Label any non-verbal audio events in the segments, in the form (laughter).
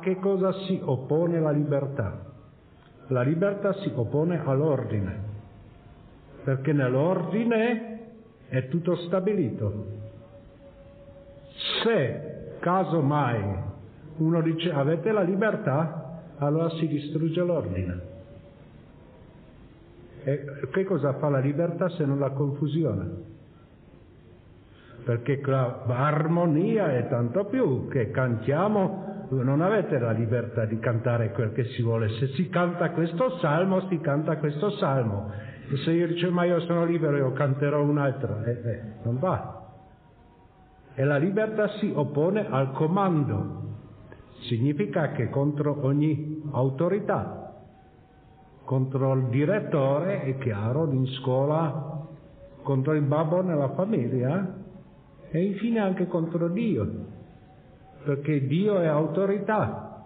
Che cosa si oppone la libertà? La libertà si oppone all'ordine, perché nell'ordine è tutto stabilito. Se casomai uno dice avete la libertà, allora si distrugge l'ordine. E che cosa fa la libertà se non la confusione? Perché l'armonia è tanto più che cantiamo non avete la libertà di cantare quel che si vuole. Se si canta questo salmo, si canta questo salmo. E se io dico ma io sono libero, io canterò un altro, eh, eh, non va. E la libertà si oppone al comando. Significa che contro ogni autorità, contro il direttore, è chiaro, in scuola, contro il babbo nella famiglia e infine anche contro Dio perché Dio è autorità.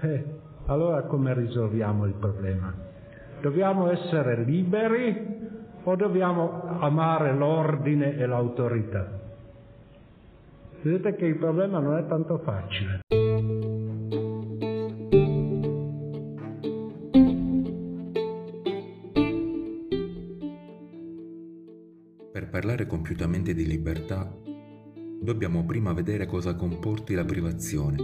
Eh, allora come risolviamo il problema? Dobbiamo essere liberi o dobbiamo amare l'ordine e l'autorità? Vedete che il problema non è tanto facile. Per parlare compiutamente di libertà dobbiamo prima vedere cosa comporti la privazione.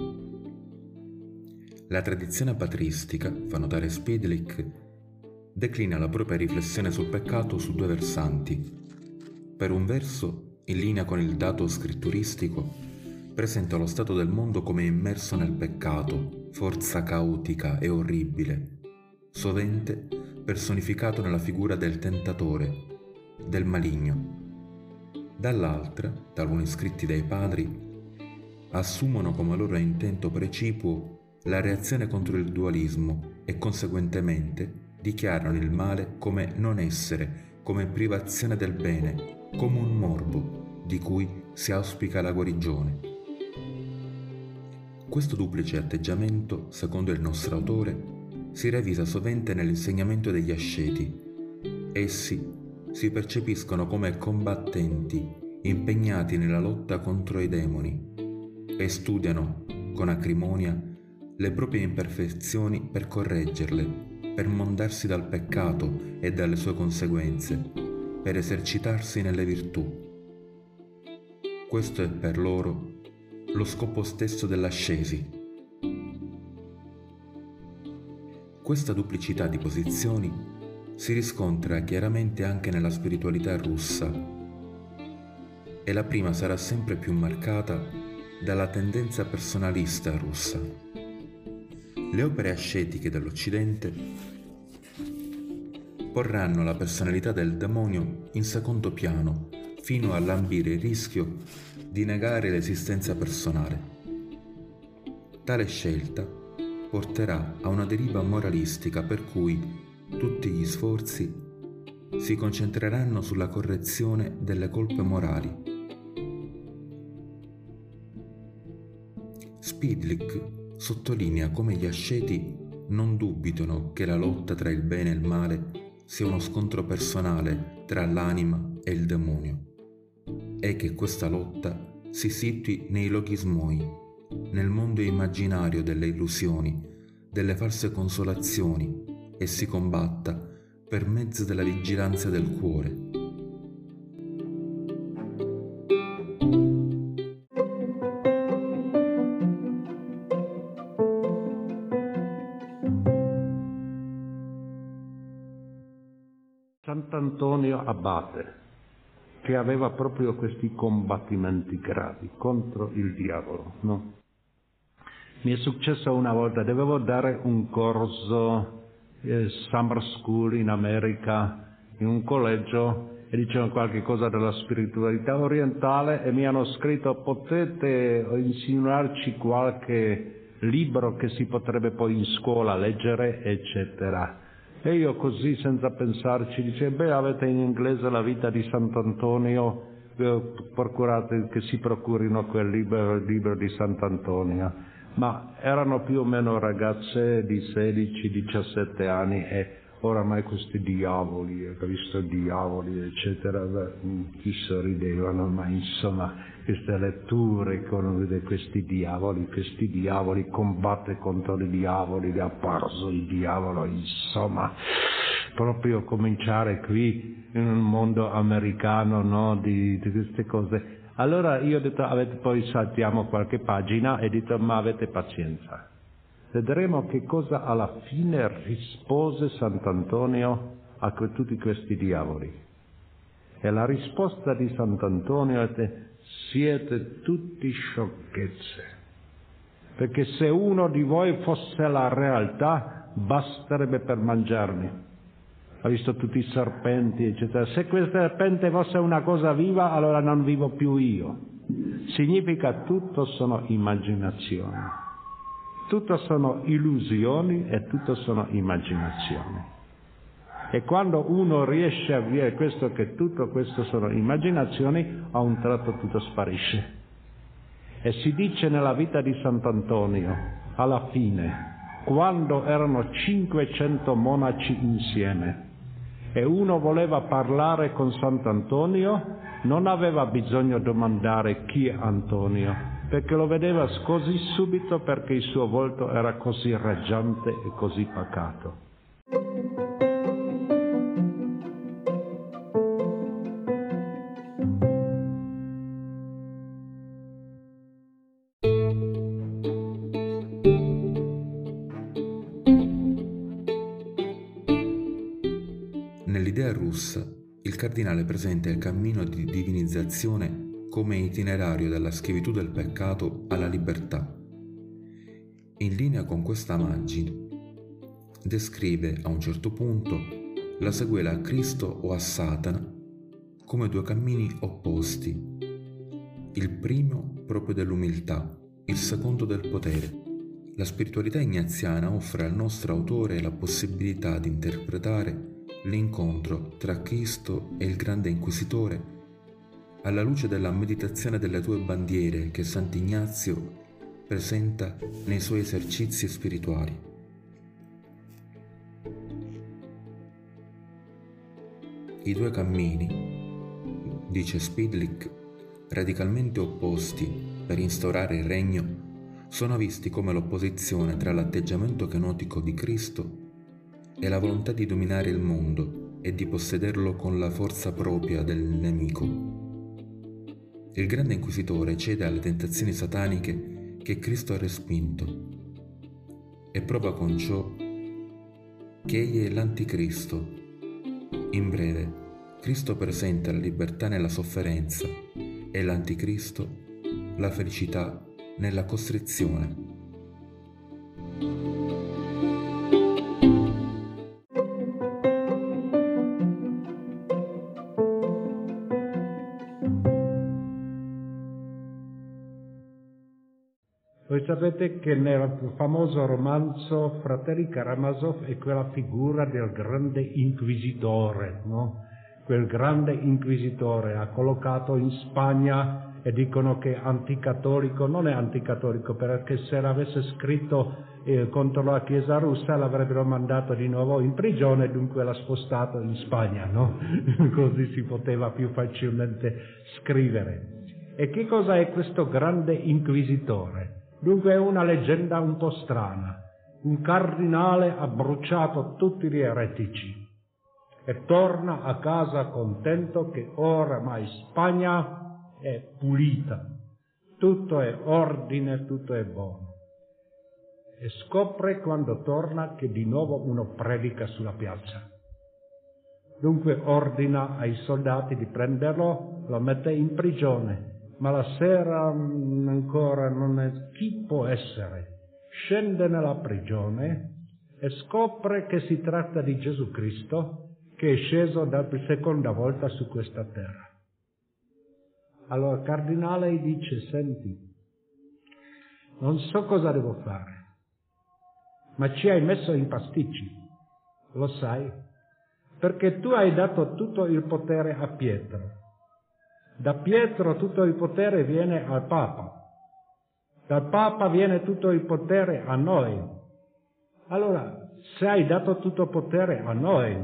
La tradizione patristica, fa notare Spidlick, declina la propria riflessione sul peccato su due versanti. Per un verso, in linea con il dato scritturistico, presenta lo stato del mondo come immerso nel peccato, forza caotica e orribile, sovente personificato nella figura del tentatore, del maligno dall'altra, taluni scritti dai padri, assumono come loro intento precipuo la reazione contro il dualismo e conseguentemente dichiarano il male come non essere, come privazione del bene, come un morbo di cui si auspica la guarigione. Questo duplice atteggiamento, secondo il nostro autore, si ravvisa sovente nell'insegnamento degli asceti. Essi si percepiscono come combattenti impegnati nella lotta contro i demoni e studiano con acrimonia le proprie imperfezioni per correggerle, per mondarsi dal peccato e dalle sue conseguenze, per esercitarsi nelle virtù. Questo è per loro lo scopo stesso dell'ascesi. Questa duplicità di posizioni si riscontra chiaramente anche nella spiritualità russa e la prima sarà sempre più marcata dalla tendenza personalista russa. Le opere ascetiche dell'Occidente porranno la personalità del demonio in secondo piano fino a lambire il rischio di negare l'esistenza personale. Tale scelta porterà a una deriva moralistica per cui tutti gli sforzi si concentreranno sulla correzione delle colpe morali. Spidlick sottolinea come gli asceti non dubitano che la lotta tra il bene e il male sia uno scontro personale tra l'anima e il demonio e che questa lotta si situi nei logismoi, nel mondo immaginario delle illusioni, delle false consolazioni e si combatta per mezzo della vigilanza del cuore. Sant'Antonio Abate, che aveva proprio questi combattimenti gravi contro il diavolo, no? Mi è successo una volta, dovevo dare un corso eh, summer school in America, in un collegio, e dicevano qualche cosa della spiritualità orientale e mi hanno scritto potete insinuarci qualche libro che si potrebbe poi in scuola leggere, eccetera. E io così senza pensarci dicevo, beh avete in inglese la vita di Sant'Antonio, eh, procurate che si procurino quel libro, libro di Sant'Antonio ma erano più o meno ragazze di 16-17 anni e oramai questi diavoli, ho visto diavoli, eccetera, ci sorridevano, ma insomma queste letture con questi diavoli, questi diavoli, combatte contro i diavoli, è apparso il diavolo, insomma, proprio cominciare qui in un mondo americano no, di, di queste cose. Allora io ho detto, avete, poi saltiamo qualche pagina e detto, ma avete pazienza vedremo che cosa alla fine rispose Sant'Antonio a tutti questi diavoli. E la risposta di Sant'Antonio è siete tutti sciocchezze, perché se uno di voi fosse la realtà basterebbe per mangiarmi. Ha visto tutti i serpenti, eccetera. Se quel serpente fosse una cosa viva, allora non vivo più io. Significa tutto sono immaginazioni tutto sono illusioni e tutto sono immaginazioni. E quando uno riesce a dire questo, che tutto questo sono immaginazioni, a un tratto tutto sparisce. E si dice nella vita di Sant'Antonio, alla fine, quando erano 500 monaci insieme e uno voleva parlare con Sant'Antonio, non aveva bisogno di domandare chi è Antonio, perché lo vedeva così subito perché il suo volto era così raggiante e così pacato. Cardinale presenta il cammino di divinizzazione come itinerario dalla schiavitù del peccato alla libertà. In linea con questa immagine, descrive a un certo punto la sequela a Cristo o a Satana come due cammini opposti. Il primo proprio dell'umiltà, il secondo del potere. La spiritualità ignaziana offre al nostro autore la possibilità di interpretare l'incontro tra Cristo e il grande inquisitore alla luce della meditazione delle tue bandiere che Sant'Ignazio presenta nei suoi esercizi spirituali. I due cammini, dice Spidlick, radicalmente opposti per instaurare il regno, sono visti come l'opposizione tra l'atteggiamento kenotico di Cristo e la volontà di dominare il mondo e di possederlo con la forza propria del nemico. Il grande inquisitore cede alle tentazioni sataniche che Cristo ha respinto e prova con ciò che egli è l'anticristo. In breve, Cristo presenta la libertà nella sofferenza e l'anticristo la felicità nella costrizione. Sapete che nel famoso romanzo Fratelli Karamazov è quella figura del grande inquisitore, no? Quel grande inquisitore ha collocato in Spagna e dicono che è anticattolico, non è anticattolico perché se l'avesse scritto eh, contro la Chiesa russa l'avrebbero mandato di nuovo in prigione e dunque l'ha spostato in Spagna, no? (laughs) Così si poteva più facilmente scrivere. E che cosa è questo grande inquisitore? Dunque è una leggenda un po' strana. Un cardinale ha bruciato tutti gli eretici e torna a casa contento che oramai Spagna è pulita, tutto è ordine, tutto è buono. E scopre quando torna che di nuovo uno predica sulla piazza. Dunque ordina ai soldati di prenderlo, lo mette in prigione ma la sera ancora non è chi può essere. Scende nella prigione e scopre che si tratta di Gesù Cristo che è sceso per seconda volta su questa terra. Allora il cardinale dice, senti, non so cosa devo fare, ma ci hai messo in pasticci, lo sai, perché tu hai dato tutto il potere a Pietro da Pietro tutto il potere viene al Papa. Dal Papa viene tutto il potere a noi. Allora, se hai dato tutto potere a noi,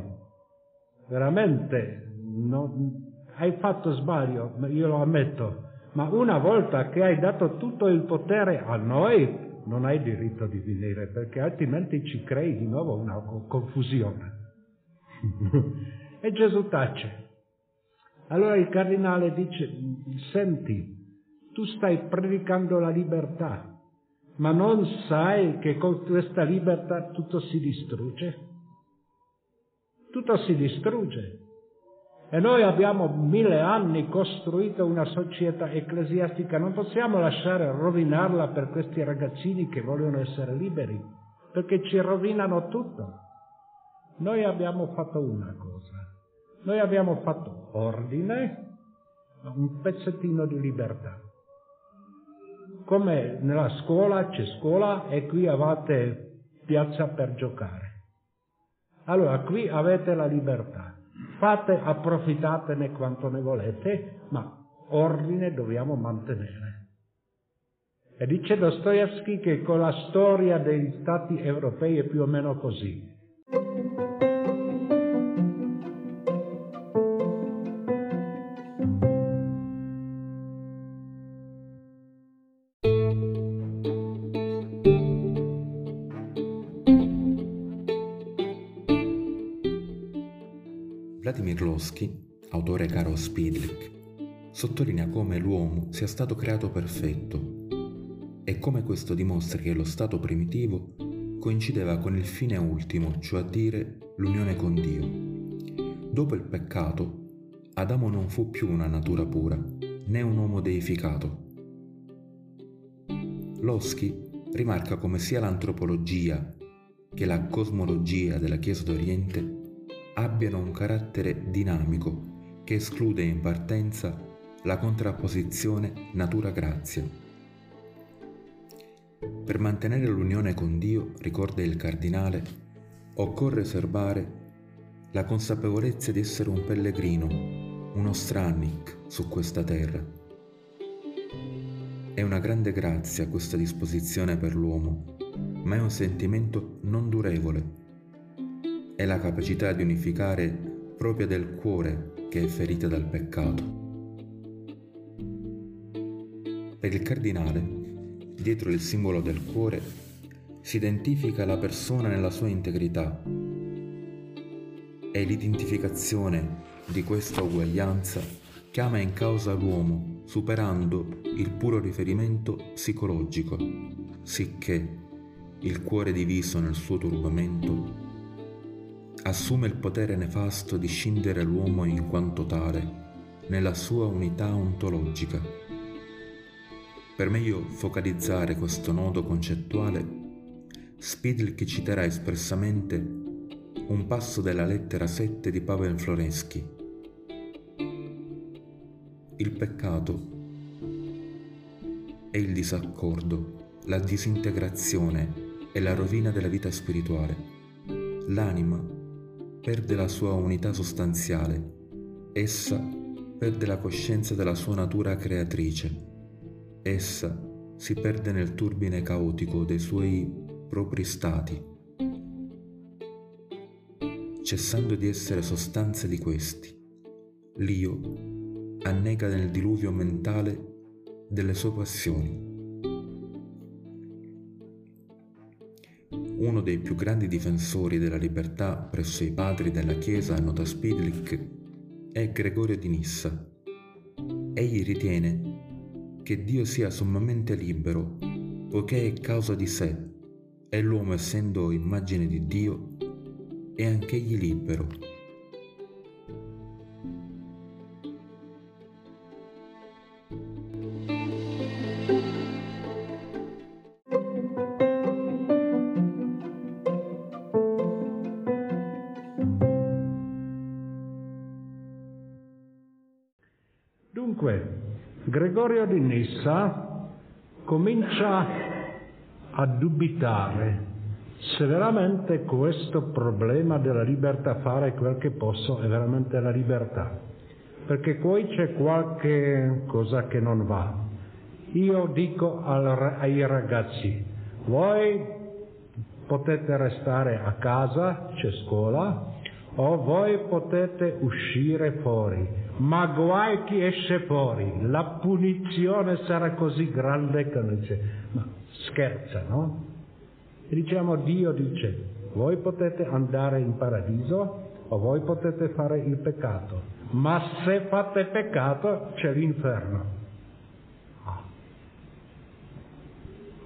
veramente non, hai fatto sbaglio, io lo ammetto, ma una volta che hai dato tutto il potere a noi, non hai diritto di venire, perché altrimenti ci crei di nuovo una confusione. (laughs) e Gesù tace. Allora il cardinale dice, senti, tu stai predicando la libertà, ma non sai che con questa libertà tutto si distrugge? Tutto si distrugge. E noi abbiamo mille anni costruito una società ecclesiastica, non possiamo lasciare rovinarla per questi ragazzini che vogliono essere liberi, perché ci rovinano tutto. Noi abbiamo fatto una cosa, noi abbiamo fatto ordine, un pezzettino di libertà. Come nella scuola c'è scuola e qui avete piazza per giocare. Allora qui avete la libertà fate, approfittatene quanto ne volete, ma ordine dobbiamo mantenere. E dice Dostoevsky che con la storia degli stati europei è più o meno così. A Spidlick, sottolinea come l'uomo sia stato creato perfetto e come questo dimostra che lo stato primitivo coincideva con il fine ultimo, cioè a dire l'unione con Dio. Dopo il peccato, Adamo non fu più una natura pura, né un uomo deificato. Loschi rimarca come sia l'antropologia che la cosmologia della Chiesa d'Oriente abbiano un carattere dinamico che esclude in partenza la contrapposizione natura-grazia. Per mantenere l'unione con Dio, ricorda il cardinale, occorre serbare la consapevolezza di essere un pellegrino, uno strannik su questa terra. È una grande grazia questa disposizione per l'uomo, ma è un sentimento non durevole è la capacità di unificare propria del cuore che è ferita dal peccato. Per il cardinale, dietro il simbolo del cuore, si identifica la persona nella sua integrità e l'identificazione di questa uguaglianza chiama in causa l'uomo superando il puro riferimento psicologico, sicché il cuore diviso nel suo turbamento assume il potere nefasto di scindere l'uomo in quanto tale, nella sua unità ontologica. Per meglio focalizzare questo nodo concettuale, Spidlick citerà espressamente un passo della lettera 7 di Pavel Floreschi. Il peccato è il disaccordo, la disintegrazione e la rovina della vita spirituale. L'anima perde la sua unità sostanziale, essa perde la coscienza della sua natura creatrice, essa si perde nel turbine caotico dei suoi propri stati, cessando di essere sostanza di questi. L'io annega nel diluvio mentale delle sue passioni. Uno dei più grandi difensori della libertà presso i padri della Chiesa nota Spidlick è Gregorio di Nissa. Egli ritiene che Dio sia sommamente libero poiché è causa di sé e l'uomo essendo immagine di Dio è anch'egli libero. Gregorio di Nissa comincia a dubitare se veramente questo problema della libertà fare quel che posso è veramente la libertà, perché qui c'è qualche cosa che non va. Io dico ai ragazzi, voi potete restare a casa, c'è scuola, o voi potete uscire fuori. Ma guai chi esce fuori, la punizione sarà così grande che non c'è. Ma scherza, no? Diciamo Dio dice, voi potete andare in paradiso o voi potete fare il peccato, ma se fate peccato c'è l'inferno. Ah.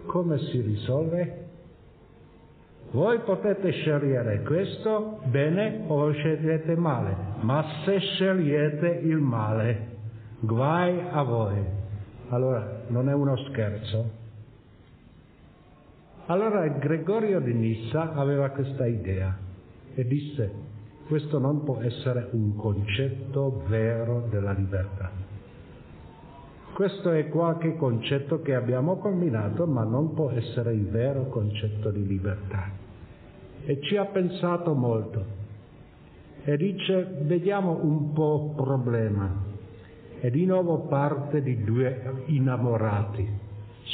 Come si risolve? Voi potete scegliere questo bene o scegliete male, ma se scegliete il male, guai a voi. Allora, non è uno scherzo. Allora Gregorio di Nissa aveva questa idea e disse, questo non può essere un concetto vero della libertà. Questo è qualche concetto che abbiamo combinato, ma non può essere il vero concetto di libertà. E ci ha pensato molto. E dice, vediamo un po' il problema. E di nuovo parte di due innamorati.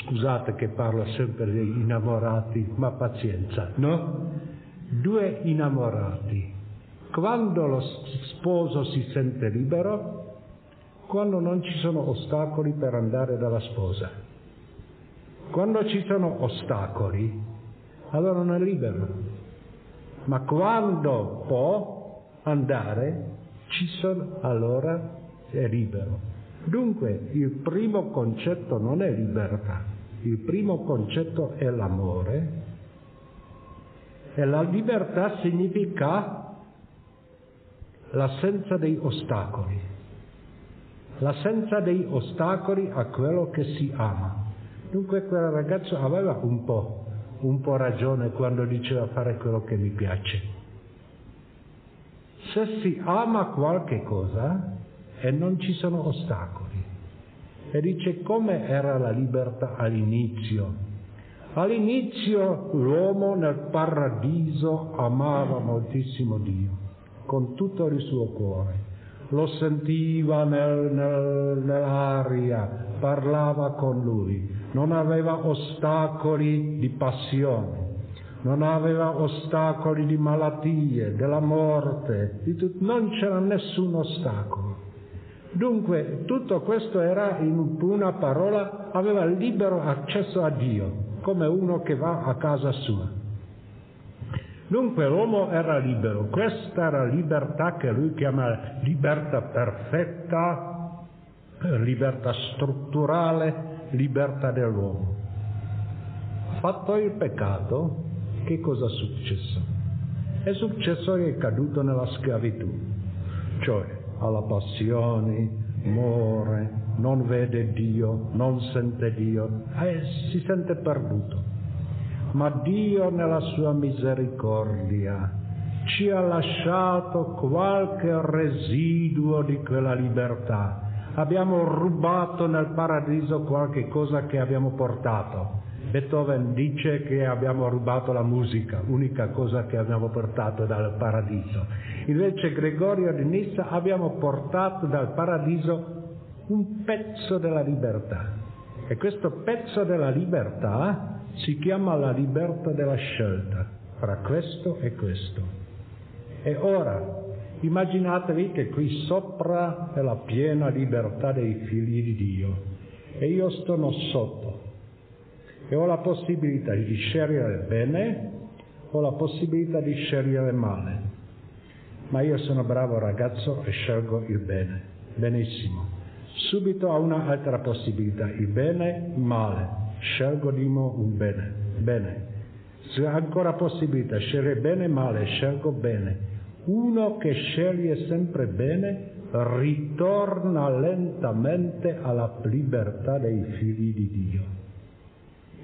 Scusate che parlo sempre di innamorati, ma pazienza, no? Due innamorati. Quando lo sposo si sente libero, quando non ci sono ostacoli per andare dalla sposa. Quando ci sono ostacoli, allora non è libero. Ma quando può andare, ci sono, allora è libero. Dunque il primo concetto non è libertà, il primo concetto è l'amore e la libertà significa l'assenza dei ostacoli l'assenza dei ostacoli a quello che si ama. Dunque quel ragazzo aveva un po', un po' ragione quando diceva fare quello che mi piace. Se si ama qualche cosa e non ci sono ostacoli, e dice come era la libertà all'inizio. All'inizio l'uomo nel paradiso amava moltissimo Dio, con tutto il suo cuore lo sentiva nel, nel, nell'aria, parlava con lui, non aveva ostacoli di passione, non aveva ostacoli di malattie, della morte, tut- non c'era nessun ostacolo. Dunque tutto questo era in una parola, aveva libero accesso a Dio, come uno che va a casa sua. Dunque l'uomo era libero, questa era libertà che lui chiama libertà perfetta, libertà strutturale, libertà dell'uomo. Fatto il peccato, che cosa è successo? È successo che è caduto nella schiavitù, cioè alla passione, muore, non vede Dio, non sente Dio, e si sente perduto ma Dio nella sua misericordia ci ha lasciato qualche residuo di quella libertà. Abbiamo rubato nel paradiso qualche cosa che abbiamo portato. Beethoven dice che abbiamo rubato la musica, unica cosa che abbiamo portato dal paradiso. Invece Gregorio di Nissa abbiamo portato dal paradiso un pezzo della libertà. E questo pezzo della libertà si chiama la libertà della scelta fra questo e questo. E ora immaginatevi che qui sopra è la piena libertà dei figli di Dio e io sono sotto e ho la possibilità di scegliere bene o la possibilità di scegliere male. Ma io sono bravo ragazzo e scelgo il bene. Benissimo. Subito ho un'altra possibilità, il bene, male scelgo di nuovo un bene. Bene. Se ancora possibilità, scegliere bene male, scelgo bene. Uno che sceglie sempre bene ritorna lentamente alla libertà dei figli di Dio.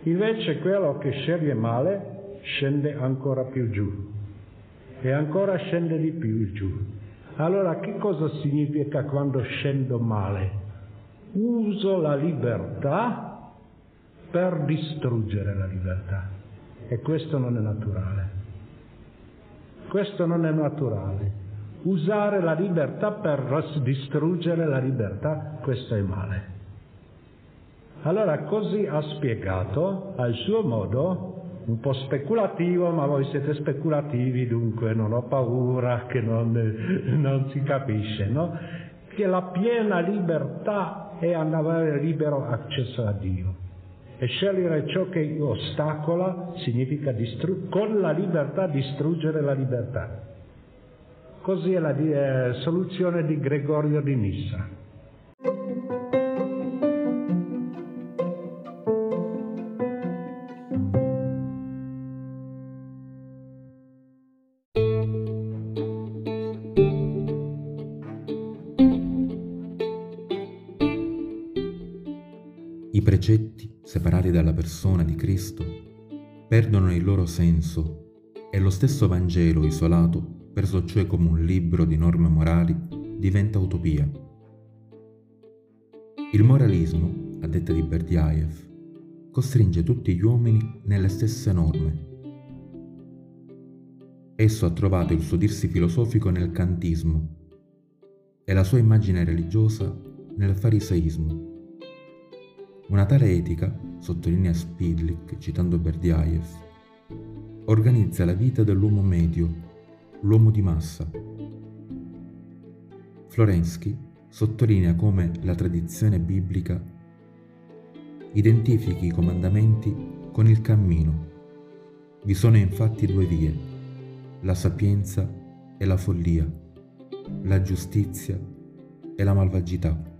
Invece quello che sceglie male scende ancora più giù e ancora scende di più giù. Allora che cosa significa quando scendo male? Uso la libertà per distruggere la libertà. E questo non è naturale. Questo non è naturale. Usare la libertà per distruggere la libertà, questo è male. Allora così ha spiegato al suo modo un po' speculativo, ma voi siete speculativi, dunque non ho paura che non, non si capisce, no? Che la piena libertà è andare libero accesso a Dio. E scegliere ciò che ostacola significa distru- con la libertà distruggere la libertà. Così è la eh, soluzione di Gregorio di Nissa. Persona di Cristo, perdono il loro senso e lo stesso Vangelo isolato, preso cioè come un libro di norme morali, diventa utopia. Il moralismo, a detta di Berdiaev, costringe tutti gli uomini nelle stesse norme. Esso ha trovato il suo dirsi filosofico nel kantismo e la sua immagine religiosa nel fariseismo. Una tale etica, sottolinea Spidlik citando Berdiaev, organizza la vita dell'uomo medio, l'uomo di massa. Florensky sottolinea come la tradizione biblica identifichi i comandamenti con il cammino. Vi sono infatti due vie, la sapienza e la follia, la giustizia e la malvagità.